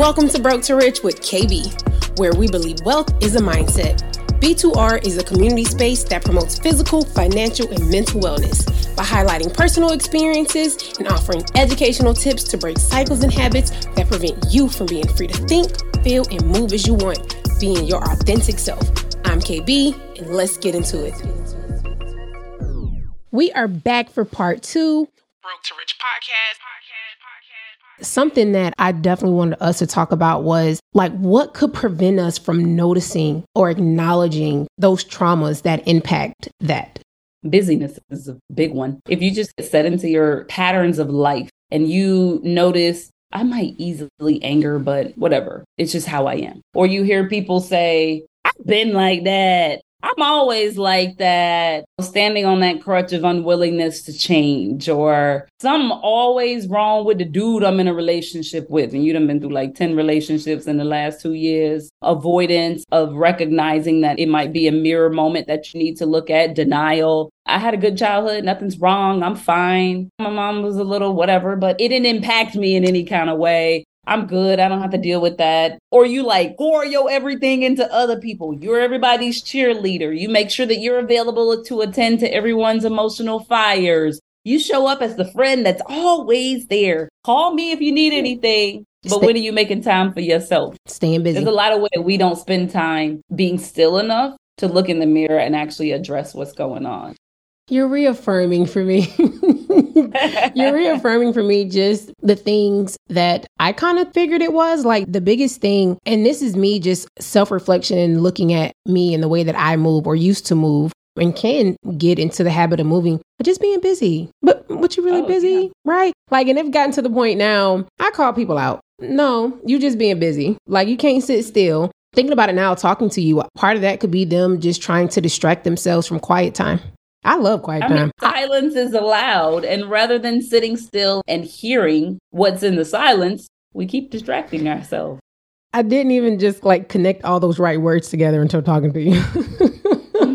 Welcome to Broke to Rich with KB, where we believe wealth is a mindset. B2R is a community space that promotes physical, financial, and mental wellness by highlighting personal experiences and offering educational tips to break cycles and habits that prevent you from being free to think, feel, and move as you want, being your authentic self. I'm KB, and let's get into it. We are back for part two. Broke to Rich podcast something that I definitely wanted us to talk about was like what could prevent us from noticing or acknowledging those traumas that impact that. Busyness is a big one. If you just set into your patterns of life and you notice, I might easily anger, but whatever, it's just how I am. Or you hear people say, I've been like that. I'm always like that, standing on that crutch of unwillingness to change, or something always wrong with the dude I'm in a relationship with. And you've been through like 10 relationships in the last two years. Avoidance of recognizing that it might be a mirror moment that you need to look at, denial. I had a good childhood, nothing's wrong, I'm fine. My mom was a little whatever, but it didn't impact me in any kind of way. I'm good. I don't have to deal with that. Or you like pour your everything into other people. You're everybody's cheerleader. You make sure that you're available to attend to everyone's emotional fires. You show up as the friend that's always there. Call me if you need anything. But Stay- when are you making time for yourself? Staying busy. There's a lot of ways we don't spend time being still enough to look in the mirror and actually address what's going on. You're reaffirming for me. You're reaffirming for me just the things that I kind of figured it was like the biggest thing. And this is me just self reflection and looking at me and the way that I move or used to move and can get into the habit of moving, but just being busy. But what you really oh, busy, yeah. right? Like, and it's gotten to the point now, I call people out. No, you just being busy. Like, you can't sit still. Thinking about it now, talking to you, part of that could be them just trying to distract themselves from quiet time. I love quiet I time. Mean, silence is allowed. And rather than sitting still and hearing what's in the silence, we keep distracting ourselves. I didn't even just like connect all those right words together until talking to you.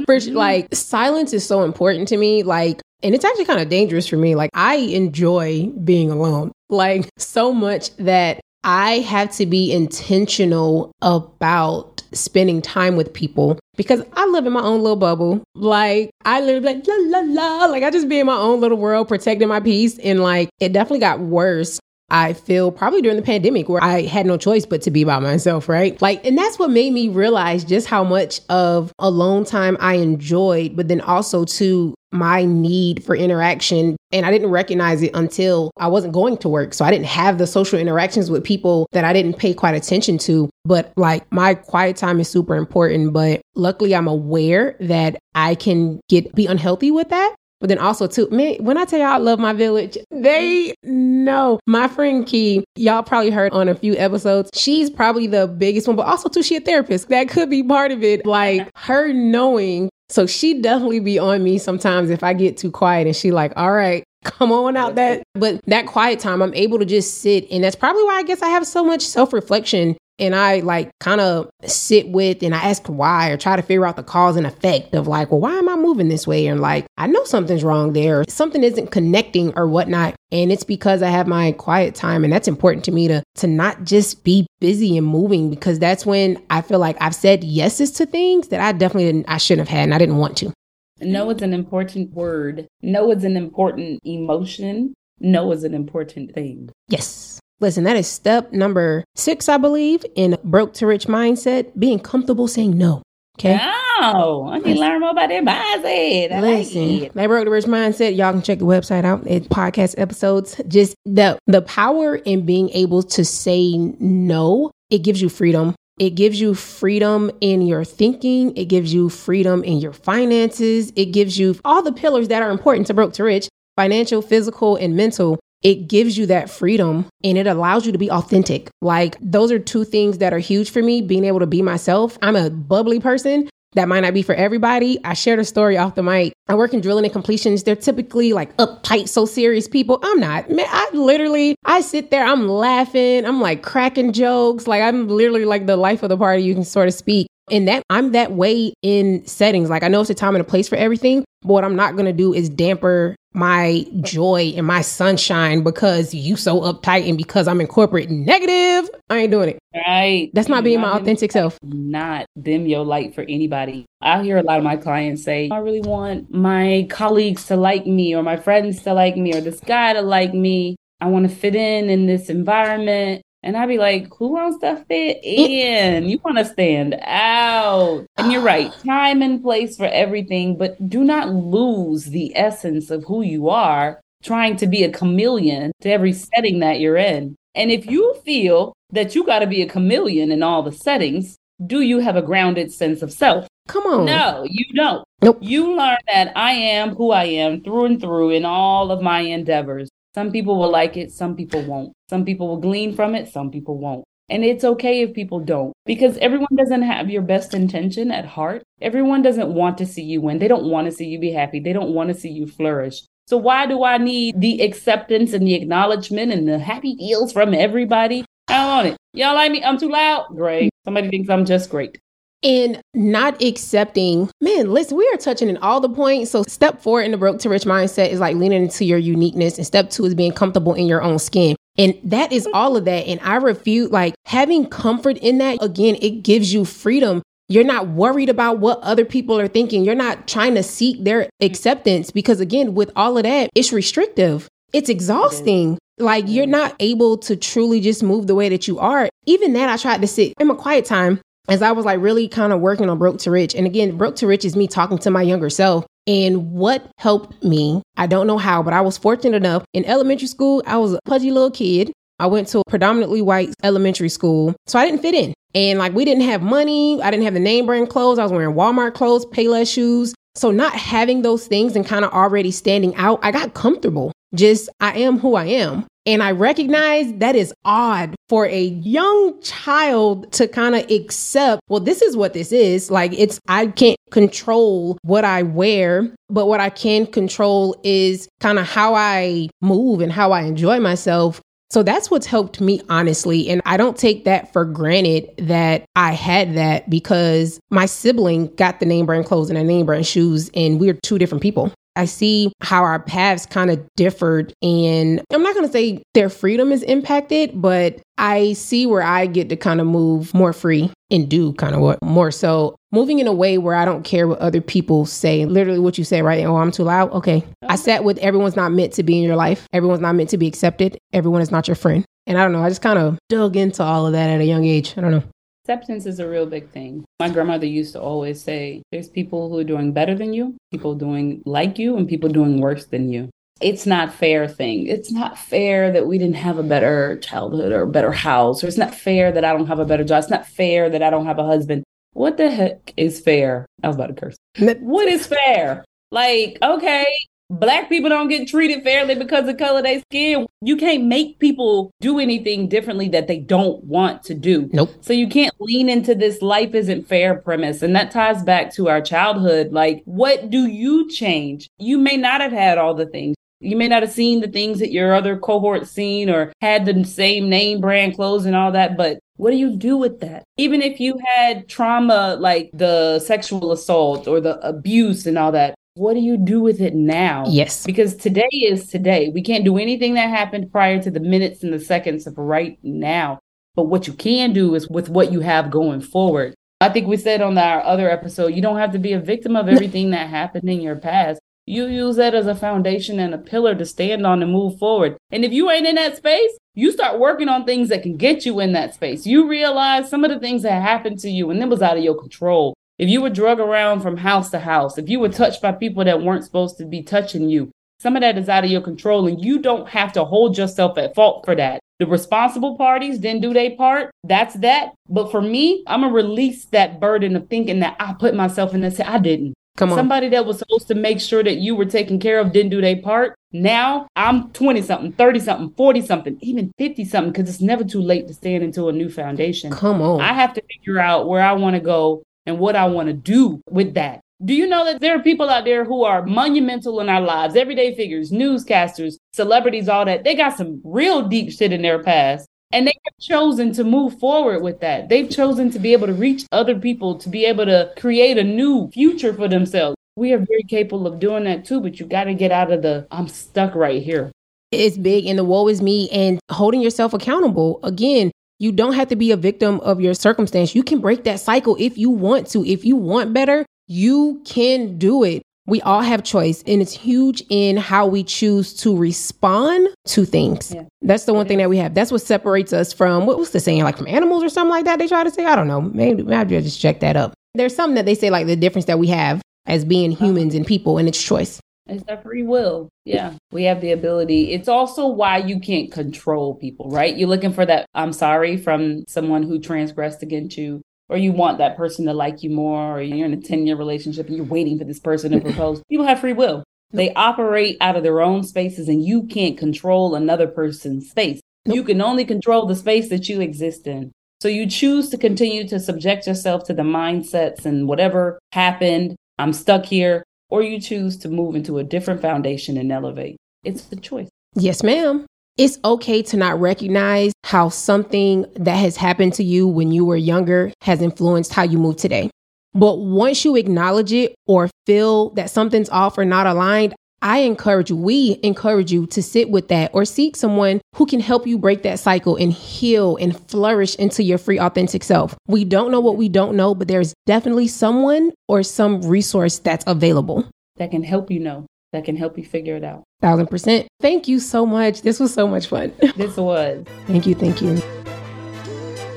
For, mm-hmm. like silence is so important to me. Like, and it's actually kind of dangerous for me. Like, I enjoy being alone, like so much that I have to be intentional about spending time with people because I live in my own little bubble. Like I live like la la la. Like I just be in my own little world, protecting my peace. And like it definitely got worse I feel probably during the pandemic where I had no choice but to be by myself, right? Like, and that's what made me realize just how much of alone time I enjoyed, but then also to my need for interaction. And I didn't recognize it until I wasn't going to work. So I didn't have the social interactions with people that I didn't pay quite attention to. But like my quiet time is super important. But luckily, I'm aware that I can get be unhealthy with that. But then also too, man, when I tell y'all I love my village, they know my friend Key. Y'all probably heard on a few episodes. She's probably the biggest one, but also too, she a therapist. That could be part of it. Like her knowing. So she definitely be on me sometimes if I get too quiet, and she like, all right, come on out that but that quiet time i'm able to just sit and that's probably why i guess i have so much self-reflection and I like kind of sit with and I ask why or try to figure out the cause and effect of like, well, why am I moving this way? And like, I know something's wrong there. Something isn't connecting or whatnot. And it's because I have my quiet time. And that's important to me to to not just be busy and moving because that's when I feel like I've said yeses to things that I definitely didn't I shouldn't have had and I didn't want to. No is an important word. No is an important emotion. No is an important thing. Yes. Listen, that is step number six, I believe, in broke to rich mindset, being comfortable saying no. Okay. Oh, I need to learn more about that mindset. I Listen, like that broke to rich mindset. Y'all can check the website out. It's podcast episodes. Just the the power in being able to say no. It gives you freedom. It gives you freedom in your thinking. It gives you freedom in your finances. It gives you all the pillars that are important to broke to rich financial, physical, and mental it gives you that freedom and it allows you to be authentic. Like, those are two things that are huge for me being able to be myself. I'm a bubbly person. That might not be for everybody. I shared a story off the mic. I work in drilling and completions. They're typically like uptight, so serious people. I'm not. Man, I literally, I sit there, I'm laughing, I'm like cracking jokes. Like I'm literally like the life of the party, you can sort of speak. And that I'm that way in settings. Like I know it's a time and a place for everything, but what I'm not gonna do is damper my joy and my sunshine because you so uptight and because I'm in corporate negative. I ain't doing it. Right. That's not being my authentic self. Not dim your light for anybody. I hear a lot of my clients say, I really want my colleagues to like me or my friends to like me or this guy to like me. I want to fit in in this environment. And I'd be like, who wants to fit mm. in? You want to stand out. And you're right, time and place for everything, but do not lose the essence of who you are trying to be a chameleon to every setting that you're in. And if you feel that you got to be a chameleon in all the settings, do you have a grounded sense of self? Come on. No, you don't. Nope. You learn that I am who I am through and through in all of my endeavors. Some people will like it, some people won't. Some people will glean from it, some people won't. And it's okay if people don't, because everyone doesn't have your best intention at heart. Everyone doesn't want to see you win. They don't want to see you be happy. They don't want to see you flourish. So, why do I need the acceptance and the acknowledgement and the happy feels from everybody? I don't want it. Y'all like me? I'm too loud? Great. Somebody thinks I'm just great and not accepting man listen we are touching in all the points. So step four in the broke to rich mindset is like leaning into your uniqueness and step two is being comfortable in your own skin. And that is all of that and i refute like having comfort in that again it gives you freedom. You're not worried about what other people are thinking. You're not trying to seek their acceptance because again with all of that it's restrictive. It's exhausting. Like you're mm-hmm. not able to truly just move the way that you are. Even that, I tried to sit in my quiet time as I was like really kind of working on Broke to Rich. And again, Broke to Rich is me talking to my younger self. And what helped me, I don't know how, but I was fortunate enough in elementary school, I was a pudgy little kid. I went to a predominantly white elementary school, so I didn't fit in. And like we didn't have money, I didn't have the name brand clothes, I was wearing Walmart clothes, Payless shoes. So not having those things and kind of already standing out, I got comfortable. Just I am who I am. And I recognize that is odd for a young child to kind of accept, well, this is what this is. Like, it's, I can't control what I wear, but what I can control is kind of how I move and how I enjoy myself. So that's what's helped me, honestly. And I don't take that for granted that I had that because my sibling got the name brand clothes and the name brand shoes, and we're two different people. I see how our paths kind of differed. And I'm not going to say their freedom is impacted, but I see where I get to kind of move more free and do kind of what more so moving in a way where I don't care what other people say. Literally what you say, right? Oh, I'm too loud. Okay. I sat with everyone's not meant to be in your life. Everyone's not meant to be accepted. Everyone is not your friend. And I don't know. I just kind of dug into all of that at a young age. I don't know. Acceptance is a real big thing. My grandmother used to always say there's people who are doing better than you, people doing like you, and people doing worse than you. It's not fair thing. It's not fair that we didn't have a better childhood or a better house, or it's not fair that I don't have a better job. It's not fair that I don't have a husband. What the heck is fair? I was about to curse. what is fair? Like, okay, Black people don't get treated fairly because of color they skin. You can't make people do anything differently that they don't want to do. Nope. So you can't lean into this life isn't fair premise. And that ties back to our childhood. Like, what do you change? You may not have had all the things. You may not have seen the things that your other cohort seen or had the same name brand clothes and all that, but what do you do with that? Even if you had trauma like the sexual assault or the abuse and all that, what do you do with it now? Yes. Because today is today. We can't do anything that happened prior to the minutes and the seconds of right now. But what you can do is with what you have going forward. I think we said on our other episode, you don't have to be a victim of everything that happened in your past. You use that as a foundation and a pillar to stand on and move forward. And if you ain't in that space, you start working on things that can get you in that space. You realize some of the things that happened to you and it was out of your control. If you were drug around from house to house, if you were touched by people that weren't supposed to be touching you, some of that is out of your control and you don't have to hold yourself at fault for that. The responsible parties didn't do their part. That's that. But for me, I'm going to release that burden of thinking that I put myself in this. I didn't. Come on. Somebody that was supposed to make sure that you were taken care of didn't do their part. Now I'm 20 something, 30 something, 40 something, even 50 something, because it's never too late to stand into a new foundation. Come on. I have to figure out where I want to go and what I want to do with that. Do you know that there are people out there who are monumental in our lives, everyday figures, newscasters, celebrities, all that? They got some real deep shit in their past. And they have chosen to move forward with that. They've chosen to be able to reach other people, to be able to create a new future for themselves. We are very capable of doing that too, but you got to get out of the I'm stuck right here. It's big and the woe is me and holding yourself accountable. Again, you don't have to be a victim of your circumstance. You can break that cycle if you want to. If you want better, you can do it. We all have choice, and it's huge in how we choose to respond to things. Yeah. That's the one thing that we have. That's what separates us from what was the saying, like from animals or something like that. They try to say, I don't know. Maybe maybe I just check that up. There's something that they say like the difference that we have as being uh-huh. humans and people, and it's choice. It's that free will. Yeah. We have the ability. It's also why you can't control people, right? You're looking for that I'm sorry from someone who transgressed against you, or you want that person to like you more, or you're in a 10 year relationship and you're waiting for this person to propose. People have free will. They operate out of their own spaces, and you can't control another person's space. You can only control the space that you exist in. So you choose to continue to subject yourself to the mindsets and whatever happened. I'm stuck here or you choose to move into a different foundation and elevate. It's the choice. Yes, ma'am. It's okay to not recognize how something that has happened to you when you were younger has influenced how you move today. But once you acknowledge it or feel that something's off or not aligned, I encourage you, we encourage you to sit with that or seek someone who can help you break that cycle and heal and flourish into your free, authentic self. We don't know what we don't know, but there's definitely someone or some resource that's available that can help you know, that can help you figure it out. Thousand percent. Thank you so much. This was so much fun. This was. thank you. Thank you.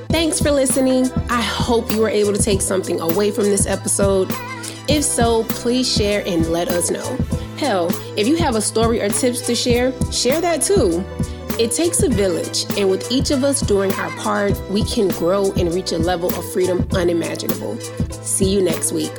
Thanks for listening. I hope you were able to take something away from this episode. If so, please share and let us know. Hell, if you have a story or tips to share, share that too. It takes a village, and with each of us doing our part, we can grow and reach a level of freedom unimaginable. See you next week.